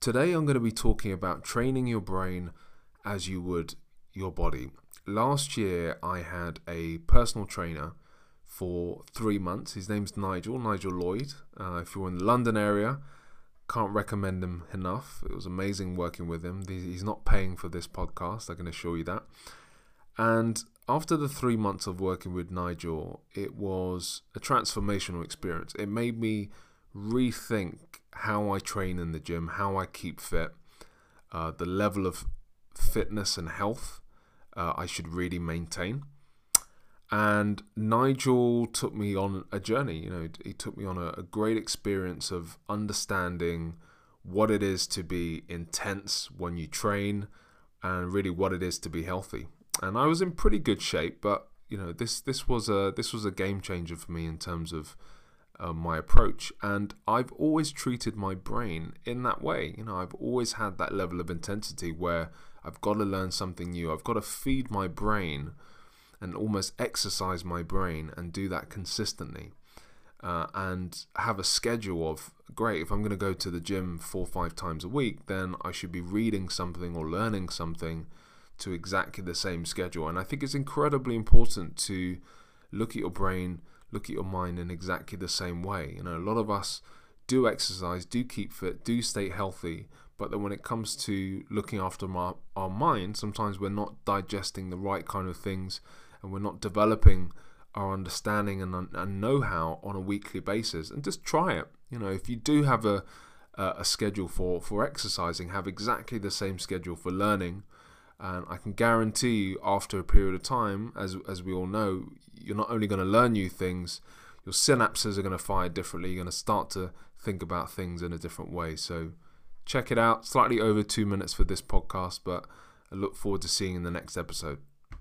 Today I'm going to be talking about training your brain as you would your body. Last year I had a personal trainer for three months. His name's Nigel, Nigel Lloyd. Uh, if you're in the London area, can't recommend him enough. It was amazing working with him. He's not paying for this podcast, I can assure you that. And after the three months of working with Nigel, it was a transformational experience. It made me rethink how I train in the gym, how I keep fit, uh, the level of fitness and health uh, I should really maintain. And Nigel took me on a journey. You know, he took me on a, a great experience of understanding what it is to be intense when you train, and really what it is to be healthy. And I was in pretty good shape, but you know, this this was a this was a game changer for me in terms of uh, my approach. And I've always treated my brain in that way. You know, I've always had that level of intensity where I've got to learn something new. I've got to feed my brain and almost exercise my brain and do that consistently. Uh, and have a schedule of great if i'm going to go to the gym four or five times a week then i should be reading something or learning something to exactly the same schedule and i think it's incredibly important to look at your brain look at your mind in exactly the same way. You know a lot of us do exercise do keep fit do stay healthy but then when it comes to looking after our, our mind sometimes we're not digesting the right kind of things and we're not developing our understanding and, and know-how on a weekly basis and just try it. You know if you do have a a schedule for for exercising have exactly the same schedule for learning and I can guarantee you after a period of time as as we all know you're not only going to learn new things your synapses are going to fire differently you're going to start to think about things in a different way. So check it out. Slightly over 2 minutes for this podcast but I look forward to seeing you in the next episode